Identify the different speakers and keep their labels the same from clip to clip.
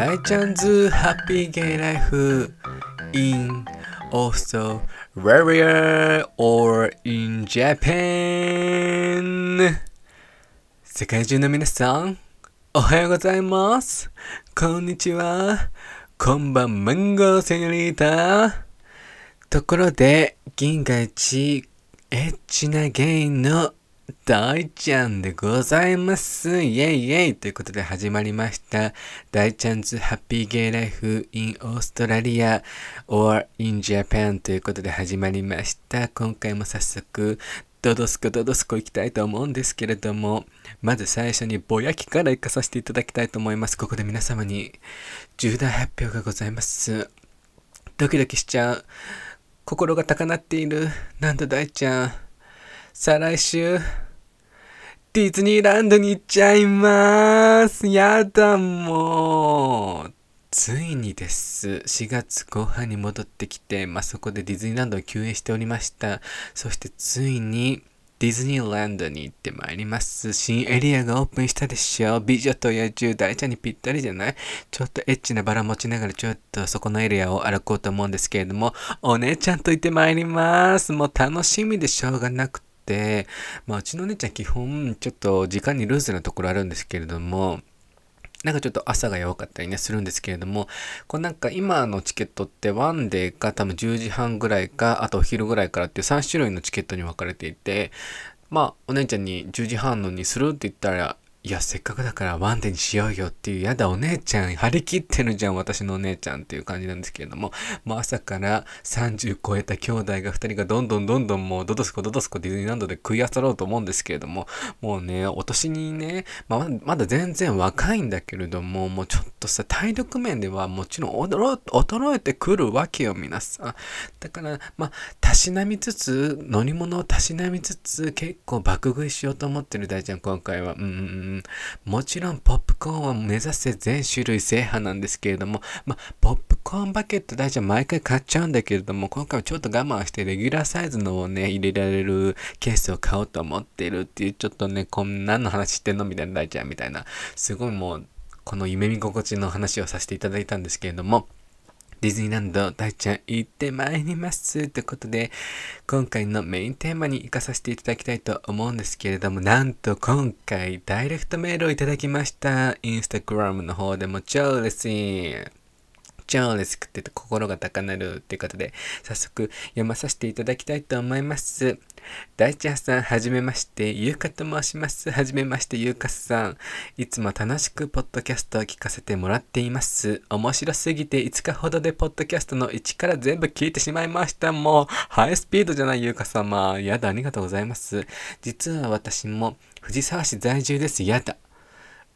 Speaker 1: 大ちゃんズハッピーゲイライフ in Australia or in Japan 世界中の皆さん、おはようございます。こんにちは。こんばんマンゴーセニョリータ。ところで、銀河一エッチなゲイの大ちゃんでございます。イェイイェイということで始まりました。大ちゃんズハッピーゲイライフ in Australia or in Japan ということで始まりました。今回も早速、ドドスコドドスコ行きたいと思うんですけれども、まず最初にぼやきから行かさせていただきたいと思います。ここで皆様に重大発表がございます。ドキドキしちゃう。心が高鳴っている。なんと大ちゃん。再来週、ディズニーランドに行っちゃいまーす。やだ、もう。ついにです。4月後半に戻ってきて、まあ、そこでディズニーランドを休園しておりました。そしてついにディズニーランドに行ってまいります。新エリアがオープンしたでしょ。美女と野獣大ちゃんにぴったりじゃない？ちょっとエッチなバラ持ちながらちょっとそこのエリアを歩こうと思うんですけれども、お姉ちゃんと行ってまいります。もう楽しみでしょうがなくて、まあうちのお姉ちゃん基本ちょっと時間にルーズなところあるんですけれども、なんかちょっと朝が弱かったりねするんですけれども、こうなんか今のチケットってワンデーか多分10時半ぐらいか、あとお昼ぐらいからっていう3種類のチケットに分かれていて、まあお姉ちゃんに10時半のにするって言ったら、いや、せっかくだからワンデにしようよっていう、やだお姉ちゃん、張り切ってるじゃん、私のお姉ちゃんっていう感じなんですけれども、もう朝から30超えた兄弟が2人がどんどんどんどんもうドドスコドドスコディズニーランドで食い漁ろうと思うんですけれども、もうね、お年にね、まあ、まだ全然若いんだけれども、もうちょっとさ、体力面ではもちろん衰衰えてくるわけよ、皆さん。だから、まあ、たしなみつつ、乗り物をたしなみつつ、結構爆食いしようと思ってる大ちゃん、今回は。うんうんうん。もちろん、ポップコーンを目指せ全種類制覇なんですけれども、ま、ポップコーンバケット大ちゃん毎回買っちゃうんだけれども、今回はちょっと我慢して、レギュラーサイズのをね、入れられるケースを買おうと思ってるっていう、ちょっとね、こん何の話してんのみたいな大ちゃんみたいな、すごいもう、この夢見心地の話をさせていただいたんですけれども、ディズニーランド大ちゃん行ってまいりますということで今回のメインテーマに行かさせていただきたいと思うんですけれどもなんと今回ダイレクトメールをいただきました。インスタグラムの方でも超嬉しい。超嬉しくて心が高鳴るっていうことで早速読まさせていただきたいと思います大ちゃんさん、はじめまして、ゆうかと申します。はじめまして、ゆうかさん。いつも楽しくポッドキャストを聞かせてもらっています。面白すぎて5日ほどでポッドキャストの1から全部聞いてしまいました。もう、ハイスピードじゃない、ゆうか様。やだ、ありがとうございます。実は私も藤沢市在住です。やだ。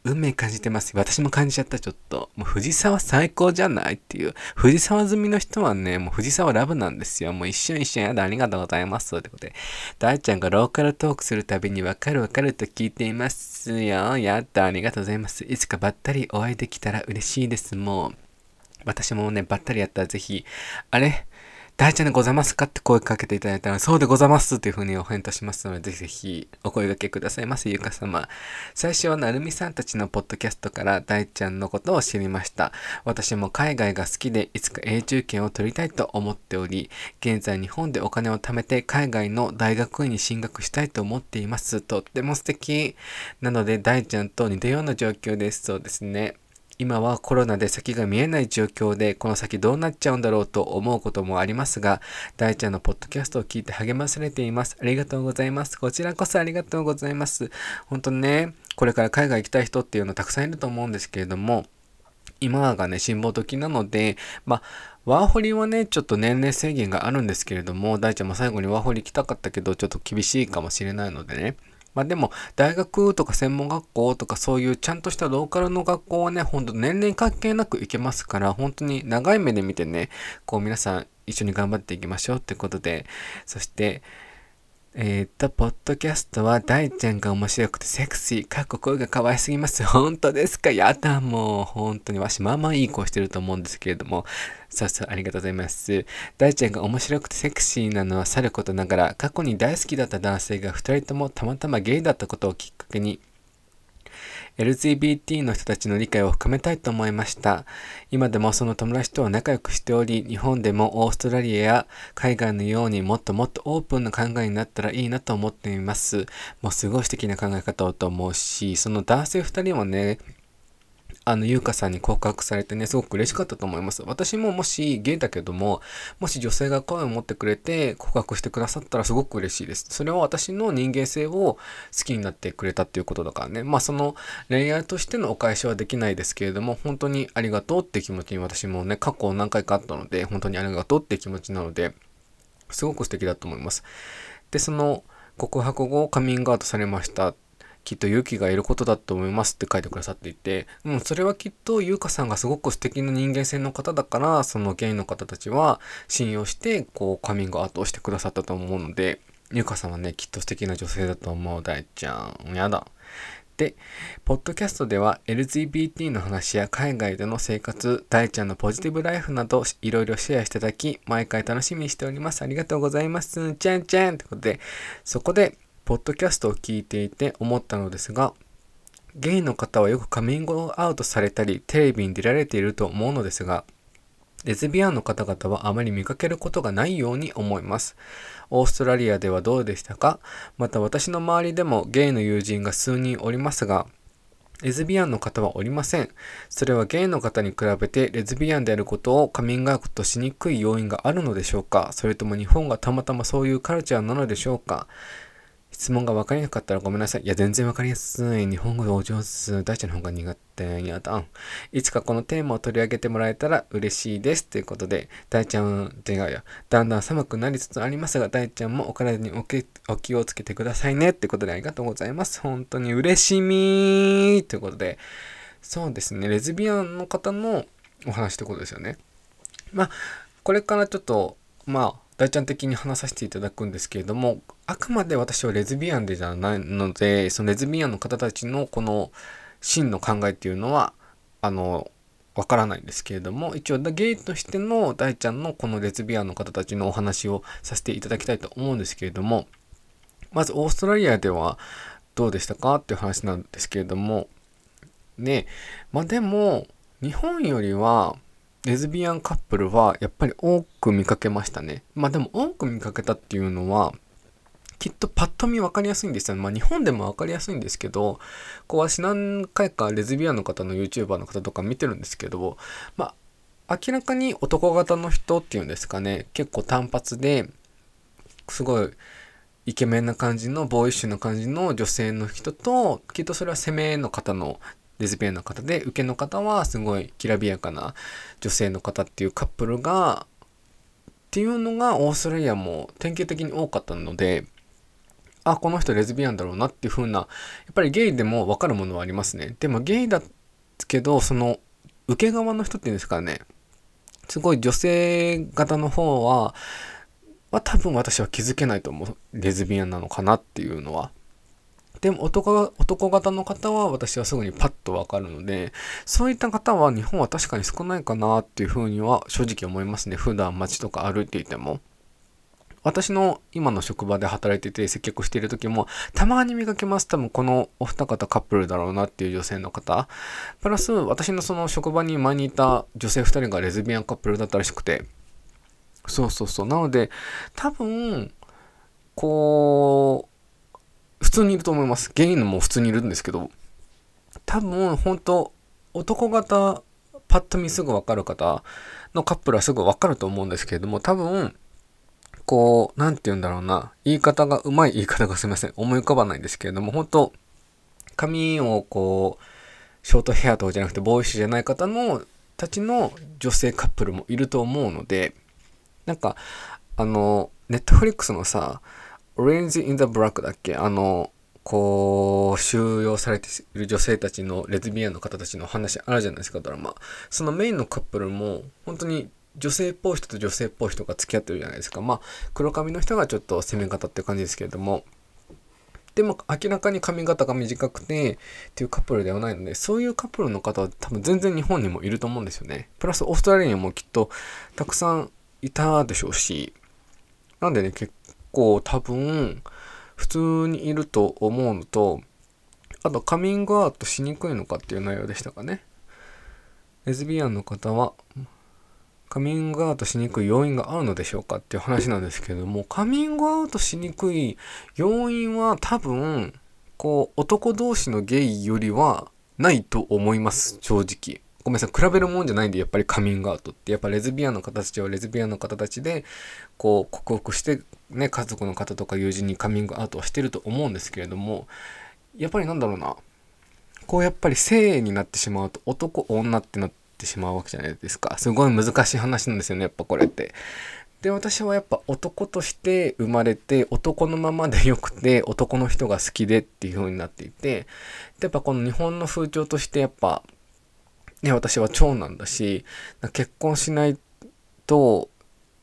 Speaker 1: 運命感じてます。私も感じちゃった、ちょっと。もう藤沢最高じゃないっていう。藤沢済みの人はね、もう藤沢ラブなんですよ。もう一瞬一瞬やだ、ありがとうございます。ってことで。大ちゃんがローカルトークするたびにわかるわかると聞いていますよ。やった、ありがとうございます。いつかばったりお会いできたら嬉しいです。もう。私もね、ばったりやったらぜひ、あれ？大ちゃんでございますかって声かけていただいたら、そうでございますっていうふうにお返答しますので、ぜひぜひお声掛けくださいませ、ゆか様。最初はなるみさんたちのポッドキャストから大ちゃんのことを知りました。私も海外が好きで、いつか永住権を取りたいと思っており、現在日本でお金を貯めて海外の大学院に進学したいと思っています。とっても素敵。なので、大ちゃんと似たような状況です。そうですね。今はコロナで先が見えない状況で、この先どうなっちゃうんだろうと思うこともありますが、大ちゃんのポッドキャストを聞いて励まされています。ありがとうございます。こちらこそありがとうございます。本当にね、これから海外行きたい人っていうのたくさんいると思うんですけれども、今がね、辛抱時なので、まあ、ワーホリはね、ちょっと年齢制限があるんですけれども、大ちゃんも最後にワーホリ行きたかったけど、ちょっと厳しいかもしれないのでね。まあでも、大学とか専門学校とかそういうちゃんとしたローカルの学校はね、ほんと年齢関係なく行けますから、本当に長い目で見てね、こう皆さん一緒に頑張っていきましょうってことで、そして、えー、っと、ポッドキャストは大ちゃんが面白くてセクシー、かっこ声が可愛すぎます。本当ですか？やだ、もう、本当にわし、まあまあいい声してると思うんですけれども、そうそう、ありがとうございます。大ちゃんが面白くてセクシーなのはさることながら、過去に大好きだった男性が2人ともたまたまゲイだったことをきっかけに、LGBT の人たちの理解を深めたいと思いました。今でもその友達とは仲良くしており、日本でもオーストラリアや海外のようにもっともっとオープンな考えになったらいいなと思っています。もうすごい素敵な考え方をと思うし、その男性2人もね、あの、ゆうかさんに告白されてね、すごく嬉しかったと思います。私ももしゲイだけども、もし女性が声を持ってくれて告白してくださったらすごく嬉しいです。それは私の人間性を好きになってくれたっていうことだからね。まあその恋愛としてのお返しはできないですけれども、本当にありがとうって気持ちに私もね、過去何回かあったので、本当にありがとうって気持ちなので、すごく素敵だと思います。で、その告白後カミングアウトされましたきっと勇気がいることだと思いますって書いてくださっていて、うん、それはきっと優香さんがすごく素敵な人間性の方だから、そのゲイの方たちは信用して、こう、カミングアウトをしてくださったと思うので、優香さんはね、きっと素敵な女性だと思う、大ちゃん。やだ。で、ポッドキャストでは LGBT の話や海外での生活、大ちゃんのポジティブライフなどいろいろシェアしていただき、毎回楽しみにしております。ありがとうございます。ちゃんちゃんってことで、そこでポッドキャストを聞いていて思ったのですが、ゲイの方はよくカミングアウトされたり、テレビに出られていると思うのですが、レズビアンの方々はあまり見かけることがないように思います。オーストラリアではどうでしたか？また私の周りでもゲイの友人が数人おりますが、レズビアンの方はおりません。それはゲイの方に比べてレズビアンであることをカミングアウトしにくい要因があるのでしょうか？それとも日本がたまたまそういうカルチャーなのでしょうか？質問が分かりなかったらごめんなさい。いや、全然分かりやすい。日本語でお上手。大ちゃんの方が苦手。やだ。いつかこのテーマを取り上げてもらえたら嬉しいです。ということで、大ちゃん、違うよ。だんだん寒くなりつつありますが、大ちゃんもお体にお気お気をつけてくださいね。ということで、ありがとうございます。本当に嬉しみということで、そうですね。レズビアンの方のお話ってことですよね。まあ、これからちょっと、まあ、大ちゃん的に話させていただくんですけれども、あくまで私はレズビアンでじゃないので、そのレズビアンの方たちのこの真の考えっていうのは、あの、わからないんですけれども、一応ゲイとしての大ちゃんのこのレズビアンの方たちのお話をさせていただきたいと思うんですけれども、まずオーストラリアではどうでしたかっていう話なんですけれども、ね、まあでも、日本よりは、レズビアンカップルはやっぱり多く見かけましたね。まあでも多く見かけたっていうのは、きっとパッと見分かりやすいんですよ。ねまあ日本でも分かりやすいんですけど、こう私何回かレズビアンの方の YouTuber の方とか見てるんですけど、まあ明らかに男型の人っていうんですかね、結構単発で、すごいイケメンな感じの、ボーイッシュな感じの女性の人と、きっとそれは攻めの方のレズビアンの方で、受けの方はすごいきらびやかな女性の方っていうカップルが、っていうのがオーストラリアも典型的に多かったので、あ、この人レズビアンだろうなっていう風な、やっぱりゲイでもわかるものはありますね。でもゲイだけど、その、受け側の人っていうんですかね、すごい女性型の方は、は多分私は気づけないと思う。レズビアンなのかなっていうのは。でも男男型の方は私はすぐにパッとわかるので、そういった方は日本は確かに少ないかなっていうふうには正直思いますね。普段街とか歩いていても。私の今の職場で働いてて接客している時もたまに見かけます。多分このお二方カップルだろうなっていう女性の方。プラス私のその職場に前にいた女性二人がレズビアンカップルだったらしくて。そうそうそう。なので多分こう通にいると思います。ゲイのも普通にいるんですけど、多分、本当男型、パッと見すぐわかる方のカップルはすぐわかると思うんですけれども、多分、こう、なんて言うんだろうな、言い方が、うまい言い方がすみません。思い浮かばないんですけれども、本当髪をこう、ショートヘアとかじゃなくて、ボーイッシュじゃない方の、たちの女性カップルもいると思うので、なんか、あの、ネットフリックスのさ、Orange in the Black だっけ？あの、こう、収容されている女性たちのレズビアンの方たちの話あるじゃないですか、ドラマ。そのメインのカップルも、本当に女性っぽい人と女性っぽい人が付き合ってるじゃないですか。まあ、黒髪の人がちょっと攻め方って感じですけれども、でも明らかに髪型が短くてっていうカップルではないので、そういうカップルの方は多分全然日本にもいると思うんですよね。プラスオーストラリアにもきっとたくさんいたでしょうし、なんでね、結構多分、普通にいると思うのと、あとカミングアウトしにくいのかっていう内容でしたかね。レズビアンの方はカミングアウトしにくい要因があるのでしょうかっていう話なんですけれども、カミングアウトしにくい要因は多分、こう、男同士のゲイよりはないと思います、正直。ごめんなさい、比べるもんじゃないんで、やっぱりカミングアウトって、やっぱレズビアンの方たちはレズビアンの方たちで、こう、克服して、ね、家族の方とか友人にカミングアウトはしてると思うんですけれども、やっぱりなんだろうな、こうやっぱり性になってしまうと男女ってなってしまうわけじゃないですか。すごい難しい話なんですよね、やっぱこれって。で、私はやっぱ男として生まれて、男のままでよくて、男の人が好きでっていう風になっていて、で、やっぱこの日本の風潮としてやっぱ、ね、私は長男だし、結婚しないと、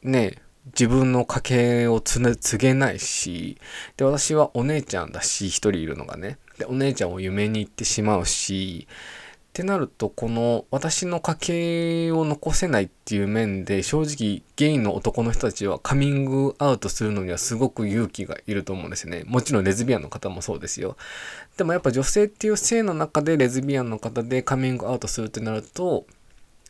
Speaker 1: ね、自分の家系を継げないし、で、私はお姉ちゃんだし、一人いるのがね。で、お姉ちゃんを夢に行ってしまうし、ってなると、この私の家系を残せないっていう面で、正直ゲイの男の人たちはカミングアウトするのにはすごく勇気がいると思うんですよね。もちろんレズビアンの方もそうですよ。でもやっぱ女性っていう性の中でレズビアンの方でカミングアウトするってなると、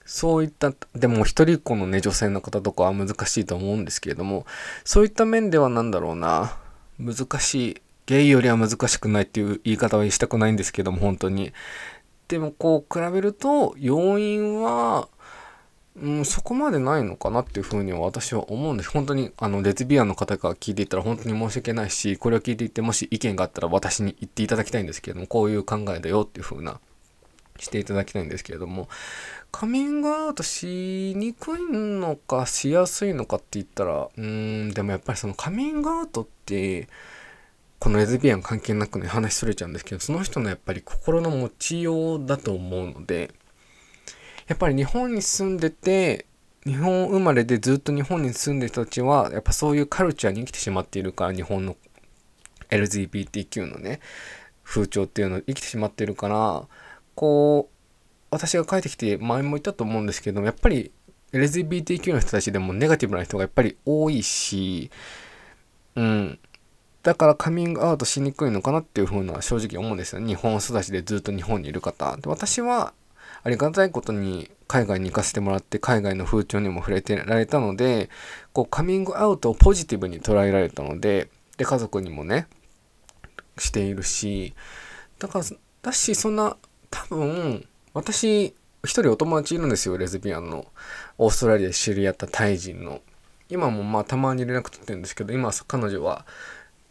Speaker 1: そういった、でも一人っ子のね、女性の方とかは難しいと思うんですけれども、そういった面では何だろうな、難しい。ゲイよりは難しくないっていう言い方はしたくないんですけども、本当に。でもこう比べると要因は、うん、そこまでないのかなっていうふうには私は思うんです。本当にあのレズビアンの方が聞いていたら本当に申し訳ないし、これを聞いていてもし意見があったら私に言っていただきたいんですけれども、こういう考えだよっていうふうなしていただきたいんですけれども、カミングアウトしにくいのかしやすいのかって言ったら、うん、でもやっぱりそのカミングアウトって、このレズビアン関係なくね、話それちゃうんですけど、その人のやっぱり心の持ちようだと思うので、やっぱり日本に住んでて、日本生まれでずっと日本に住んでる人たちは、やっぱそういうカルチャーに生きてしまっているから、日本の LGBTQ のね、風潮っていうのを生きてしまっているから、こう、私が帰ってきて前も言ったと思うんですけどもやっぱり LGBTQ の人たちでもネガティブな人がやっぱり多いし、うん。だからカミングアウトしにくいのかなっていうふうな正直思うんですよ。日本育ちでずっと日本にいる方。で私はありがたいことに海外に行かせてもらって海外の風潮にも触れてられたので、こうカミングアウトをポジティブに捉えられたので、で、家族にもね、しているし、だから、だし、そんな、多分、私、一人お友達いるんですよ、レズビアンの。オーストラリアで知り合ったタイ人の。今もまあたまに連絡取ってるんですけど、今彼女は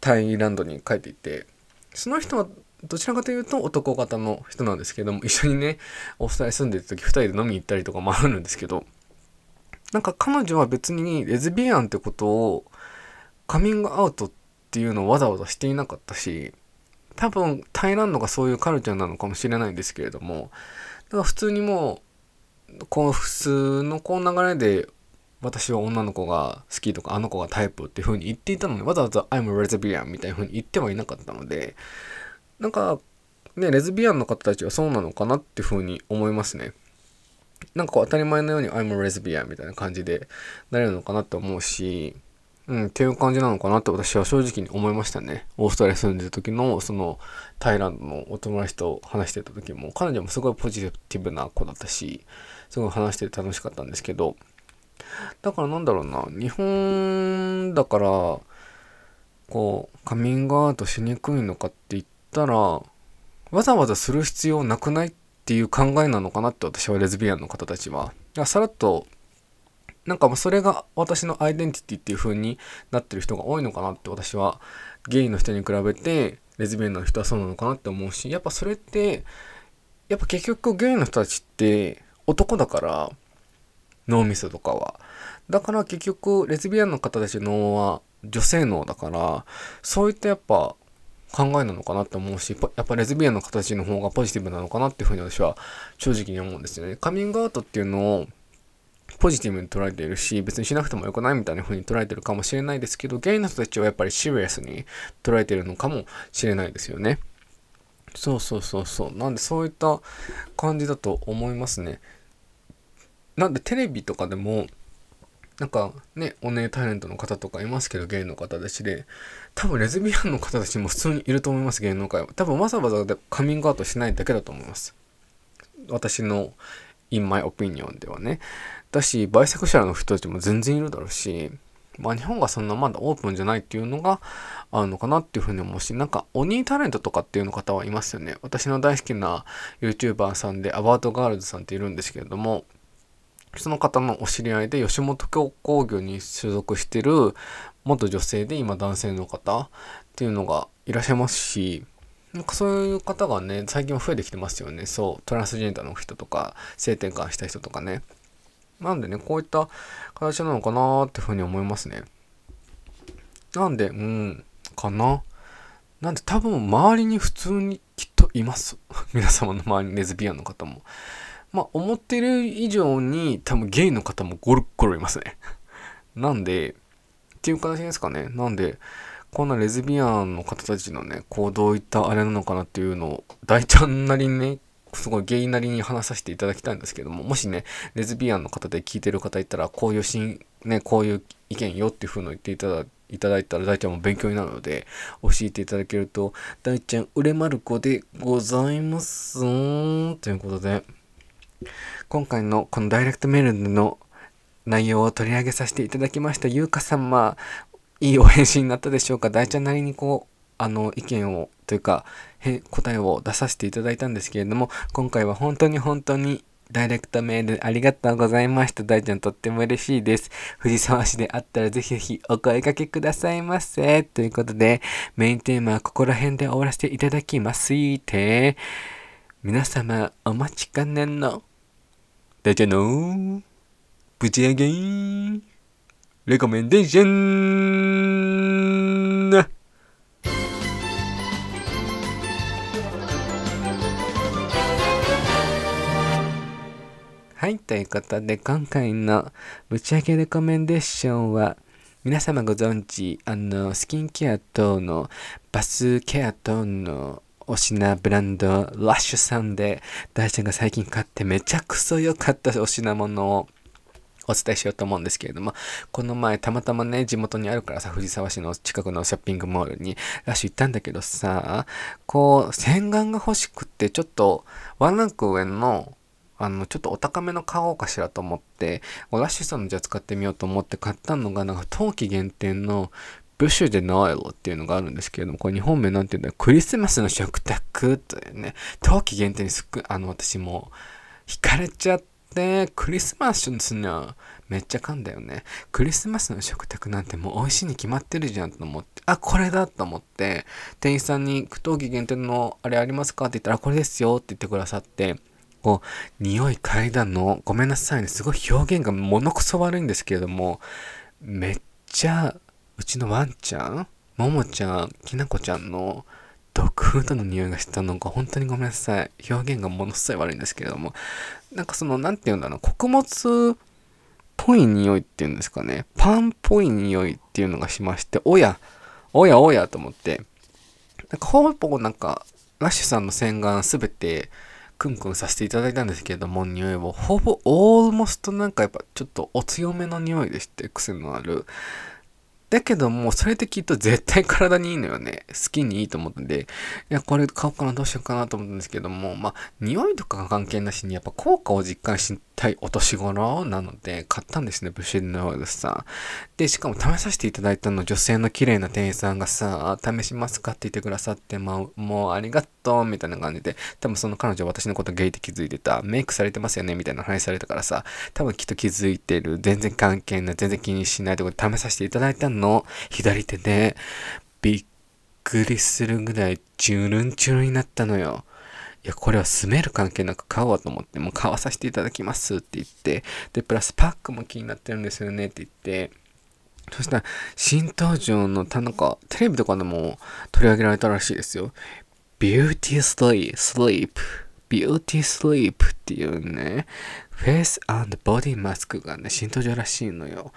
Speaker 1: タイランドに帰っていて、その人はどちらかというと男型の人なんですけども、一緒にね、オーストラリア住んでる時二人で飲みに行ったりとかもあるんですけど、なんか彼女は別にレズビアンってことをカミングアウトっていうのをわざわざしていなかったし、多分タイランドがそういうカルチャーなのかもしれないんですけれども、から普通にもう、こう普通のこう流れで私は女の子が好きとかあの子がタイプっていう風に言っていたのにわざわざ I'm a lesbian みたいな風に言ってはいなかったのでなんかねレズビアンの方たちはそうなのかなっていう風に思いますね。なんかこう当たり前のように I'm a lesbian みたいな感じでなれるのかなって思うしうんっていう感じなのかなって私は正直に思いましたねオーストラリア住んでる時のそのタイランドのお友達と話してた時も彼女もすごいポジティブな子だったしすごい話してて楽しかったんですけどだからなんだろうな、日本だから、こう、カミングアウトしにくいのかって言ったら、わざわざする必要なくないっていう考えなのかなって私はレズビアンの方たちは。さらっと、なんかもうそれが私のアイデンティティっていう風になってる人が多いのかなって私はゲイの人に比べてレズビアンの人はそうなのかなって思うし、やっぱそれって、やっぱ結局ゲイの人たちって男だから脳みそとかは。だから結局、レズビアンの方たちの脳は女性脳だから、そういったやっぱ考えなのかなって思うし、やっぱレズビアンの方たちの方がポジティブなのかなっていうふうに私は正直に思うんですよね。カミングアウトっていうのをポジティブに捉えているし、別にしなくてもよくないみたいな風に捉えてるかもしれないですけど、ゲイの人たちはやっぱりシリアスに捉えてるのかもしれないですよね。そうそうそうそう。なんでそういった感じだと思いますね。なんでテレビとかでもなんかね、お姉タレントの方とかいますけど、ゲイの方たちで、多分レズビアンの方たちも普通にいると思います、芸能界は。多分わざわざカミングアウトしないだけだと思います。私の、in my opinion ではね。だし、バイセクシャルの人たちも全然いるだろうし、まあ日本がそんなまだオープンじゃないっていうのがあるのかなっていうふうに思うし、なんか鬼タレントとかっていうの方はいますよね。私の大好きな YouTuber さんでアバウトガールズさんっているんですけれども、その方のお知り合いで吉本興業に所属してる元女性で今男性の方っていうのがいらっしゃいますし、なんかそういう方がね、最近は増えてきてますよね。そう、トランスジェンダーの人とか、性転換した人とかね。なんでね、こういった形なのかなっていうふうに思いますね。なんで、うん、かな。なんで多分周りに普通にきっといます。皆様の周りにレズビアンの方も。まあ、思ってる以上に多分ゲイの方もゴロゴロいますね。なんで、っていう形ですかね。なんで、こんなレズビアンの方たちのね、こうどういったあれなのかなっていうのを、大ちゃんなりにね、すごいゲイなりに話させていただきたいんですけども、もしね、レズビアンの方で聞いてる方いたら、こういうシーン、ね、こういう意見よっていう風の言っていただいただいたら大ちゃんも勉強になるので教えていただけると大ちゃん売れまる子でございますということで今回のこのダイレクトメールの内容を取り上げさせていただきましたゆうか様いいお返信になったでしょうか？大ちゃんなりにこうあの意見をというか答えを出させていただいたんですけれども今回は本当に本当にダイレクトメールありがとうございました。大ちゃんとっても嬉しいです。藤沢市であったらぜひぜひお声掛けくださいませ。ということで、メインテーマはここら辺で終わらせていただきますて。皆様お待ちかねの、大ちゃんの、ぶち上げレコメンデーションはい、ということで今回のぶち上げレコメンデーションは皆様ご存知、あの、スキンケア等のバスケア等のお品ブランドラッシュさんで大ちゃんが最近買ってめちゃくそ良かったお品物をお伝えしようと思うんですけれども、この前たまたまね、地元にあるからさ、藤沢市の近くのショッピングモールにラッシュ行ったんだけどさ、こう、洗顔が欲しくってちょっとワンランク上のあの、ちょっとお高めの買おうかしらと思って、ラッシュさんのじゃあ使ってみようと思って買ったのが、なんか冬季限定のブッシュでノエルっていうのがあるんですけれども、これ日本名なんて言うんだよ。クリスマスの食卓というね、冬季限定にすっごい、あの、私も惹かれちゃって、クリスマスのめっちゃ噛んだよね。クリスマスの食卓なんてもう美味しいに決まってるじゃんと思って、あ、これだと思って、店員さんに、冬季限定のあれありますか？って言ったら、これですよって言ってくださって、こう、匂い嗅いだの、ごめんなさいね、すごい表現がものくそ悪いんですけれども、めっちゃ、うちのワンちゃん、ももちゃん、きなこちゃんの、ドッグフードの匂いがしたのが本当にごめんなさい。表現がものすごい悪いんですけれども、なんかその、なんて言うんだろう、穀物っぽい匂いっていうんですかね、パンっぽい匂いっていうのがしまして、おや、おやおやと思って、なんかほぼなんか、ラッシュさんの洗顔すべて、クンクンさせていただいたんですけれども、匂いをほぼオールモストなんかやっぱちょっとお強めの匂いでして、癖のある。だけどもそれできっと絶対体にいいのよね。好きにいいと思ったんで、いや、これ買おうかな、どうしようかなと思ったんですけども、まあ、匂いとかが関係なしにやっぱ効果を実感したいお年頃なので、買ったんですね、ブシュのオイルさ。で、しかも試させていただいたの、女性の綺麗な店員さんがさ、試しますか？って言ってくださって、まあ、もうありがとう、みたいな感じで、多分その彼女は私のことゲイって気づいてた、メイクされてますよね、みたいな話されたからさ、多分きっと気づいてる、全然関係ない、全然気にしないところで試させていただいたの、左手で、びっくりするぐらい、チュルンチュルンになったのよ。いや、これは smell 関係なく買おうと思って、もう買わさせていただきますって言って、で、プラスパックも気になってるんですよねって言って、そしたら、新登場の、なんか、テレビとかでも取り上げられたらしいですよ。 Beauty Slee、Sleep。Beauty Sleep っていうね、フェイスボディマスクがね、新登場らしいのよ。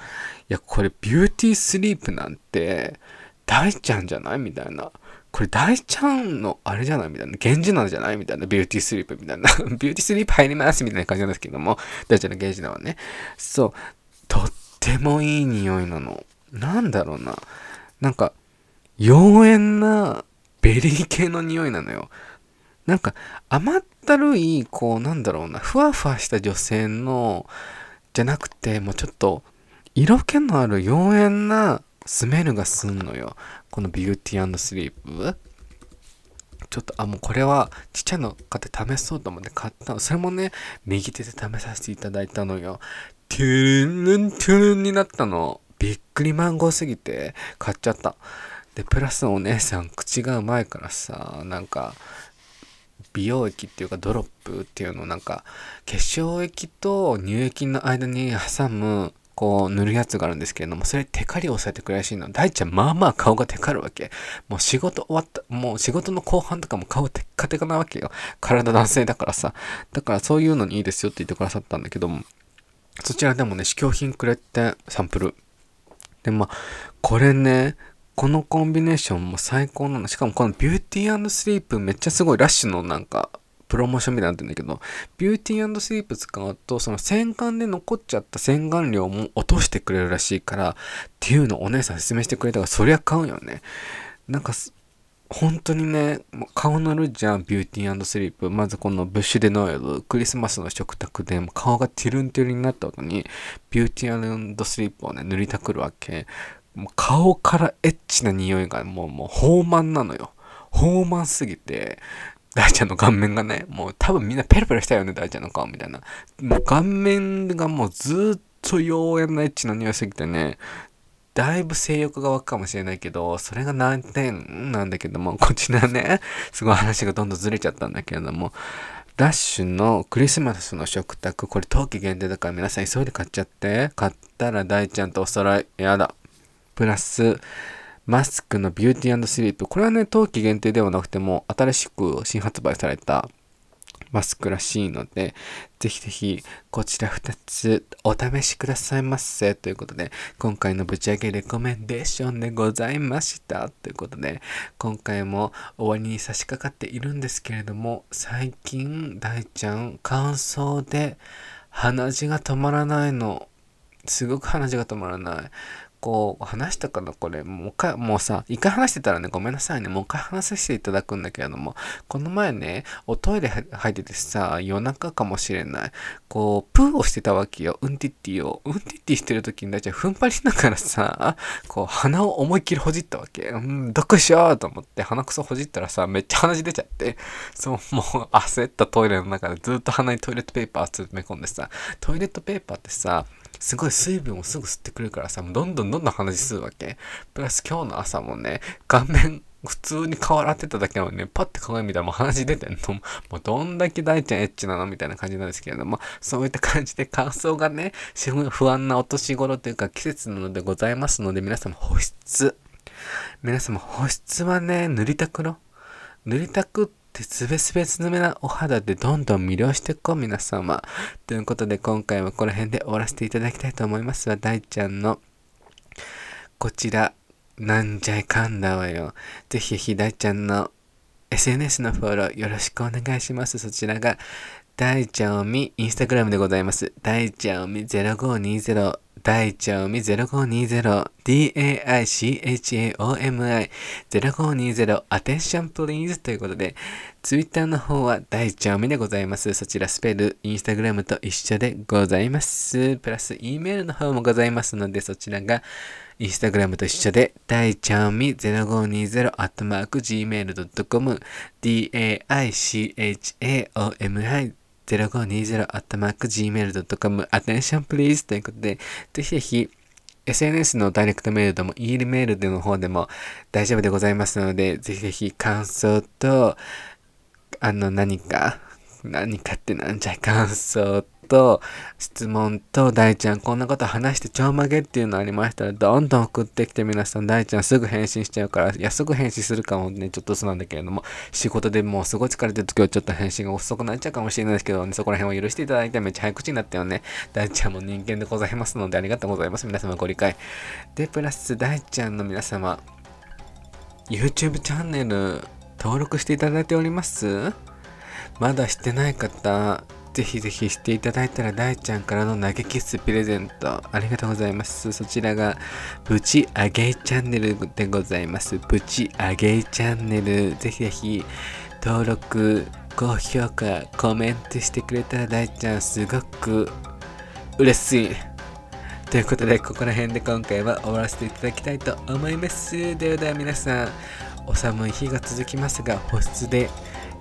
Speaker 1: いや、これ Beauty Sleep なんて、大ちゃんじゃない？みたいな。これ大ちゃんのあれじゃないみたいな。源氏名なんじゃないみたいな。 Beauty Sleep みたいな。 Beauty Sleep 入りますみたいな感じなんですけども、大ちゃんの源氏名はね。そう。とってもいい匂いなの。なんだろうな。なんか、妖艶なベリー系の匂いなのよ。なんか甘ったるい、こうなんだろうな、ふわふわした女性の、じゃなくて、もうちょっと色気のある妖艶な smell がすんのよ。この Beauty Sleep。ちょっと、あ、もうこれはちっちゃいの買って試そうと思って買ったの。それもね、右手で試させていただいたのよ。トゥルンルントゥルンになったの。びっくりマンゴーすぎて買っちゃった。で、プラスお姉さん口がうまいからさ、なんか、美容液っていうかドロップっていうのをなんか化粧液と乳液の間に挟むこう塗るやつがあるんですけれども、それテカリを抑えてくれるらしいの。大ちゃん、まあまあ顔がテカるわけ。もう仕事終わった、もう仕事の後半とかも顔テッカテカなわけよ。体男性だからさ。だからそういうのにいいですよって言ってくださったんだけども、そちらでもね、試供品くれて、サンプル。で、まあ、これね、このコンビネーションも最高なの。しかもこの Beauty Sleep めっちゃすごい LUSH のなんかプロモーションみたいになってるんだけど、 Beauty Sleep 使うと、その洗顔で残っちゃった洗顔料も落としてくれるらしいから、っていうのをお姉さん説明してくれたから、そりゃ買うよね。なんか、本当にね、顔塗るじゃん、 Beauty Sleep。まずこのブッシュドノエル、クリスマスの食卓で顔がティルンティルンになった後に、Beauty Sleep をね、塗りたくるわけ。もう顔からエッチな匂いがもう、もう、豊満なのよ。豊満すぎて、大ちゃんの顔面がね、もう多分みんなペロペロしたよね、大ちゃんの顔みたいな。もう顔面がもうずっと妖艶なエッチな匂いすぎてね、だいぶ性欲が湧くかもしれないけど、それが難点なんだけども、こちらね、すごい話がどんどんずれちゃったんだけれども、LUSH のクリスマスの食卓、これ冬季限定だから皆さん急いで買っちゃって。買ったら大ちゃんとお揃い、やだ。プラス、マスクの Beauty Sleep。これはね、冬季限定ではなくても、新しく新発売されたマスクらしいので、ぜひぜひこちら2つお試しくださいませ。ということで、今回のぶち上げ recommendation でございました。ということで、今回も終わりに差し掛かっているんですけれども、最近、大ちゃん、乾燥で鼻血が止まらないの。すごく鼻血が止まらない。こう、話したかなこれ。もう一回、もうさ、一回話してたらね、ごめんなさいね。もう一回話させていただくんだけれども、この前ね、おトイレ入っててさ、夜中かもしれない。こう、プーをしてたわけよ。うんティッティを。うんティッティしてる時に大体踏ん張りながらさ、こう、鼻を思いっきりほじったわけ。うん、どこしようと思って鼻くそほじったらさ、めっちゃ鼻血出ちゃって、そう、もう焦ったトイレの中でずっと鼻にトイレットペーパー詰め込んでさ、トイレットペーパーってさ、すごい水分をすぐ吸ってくれるからさ、もうどんどんどんどん鼻血するわけ。プラス今日の朝もね、顔面普通に顔洗ってただけなのにね、パッて鏡見たらもう鼻血出てんの。もうどんだけ大ちゃんエッチなのみたいな感じなんですけれども、そういった感じで乾燥がね、不安なお年頃というか季節なのでございますので、皆様保湿。皆様保湿はね、塗りたくろ？塗りたくって、すべすべすめなお肌でどんどん魅了していこう、皆様。ということで、今回はこの辺で終わらせていただきたいと思いますが、大ちゃんの、こちら、なんじゃいかんだわよ。ぜひぜひ大ちゃんの SNS のフォローよろしくお願いします。そちらが、大ちゃんおみ、インスタグラムでございます。大ちゃんおみ0520大ちゃおみ0520 daichaomi 0520 attention please ということで、ツイッターの方は大ちゃおみでございます。そちらスペル、インスタグラムと一緒でございます。プラス、E メールの方もございますので、そちらが、インスタグラムと一緒で、大ちゃおみ0520 gmail.com daichaomi 0520-gmail.com アテンションプリーズということで、ぜひぜひ SNS のダイレクトメールでも、E メールでの方でも大丈夫でございますので、ぜひぜひ感想と、あの何か、何かってなんじゃい感想と質問と大ちゃんこんなこと話してちょまげっていうのありましたらどんどん送ってきて皆さん大ちゃんすぐ返信しちゃうからいやすぐ返信するかもねちょっと嘘なんだけれども仕事でもうすごい疲れてる時はちょっと返信が遅くなっちゃうかもしれないですけど、ね、そこら辺を許していただいてめっちゃ早口になったよね。大ちゃんも人間でございますのでありがとうございます。皆様ご理解。でプラス大ちゃんの皆様 YouTube チャンネル登録していただいております？まだしてない方ぜひぜひしていただいたら大ちゃんからの投げキッスプレゼントありがとうございます。そちらがプチあげチャンネルでございます。プチあげチャンネルぜひぜひ登録高評価コメントしてくれたら大ちゃんすごく嬉しい。ということでここら辺で今回は終わらせていただきたいと思います。ではでは皆さんお寒い日が続きますが保湿で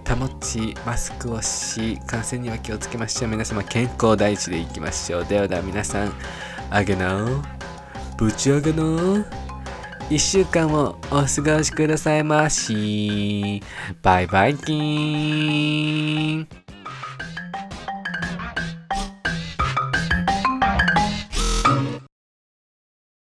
Speaker 1: 保ちマスクをし感染には気をつけましょう。皆様健康第一でいきましょう。ではでは皆さんあげなぶち上げの1週間をお過ごしくださいまし。バイバイキーン。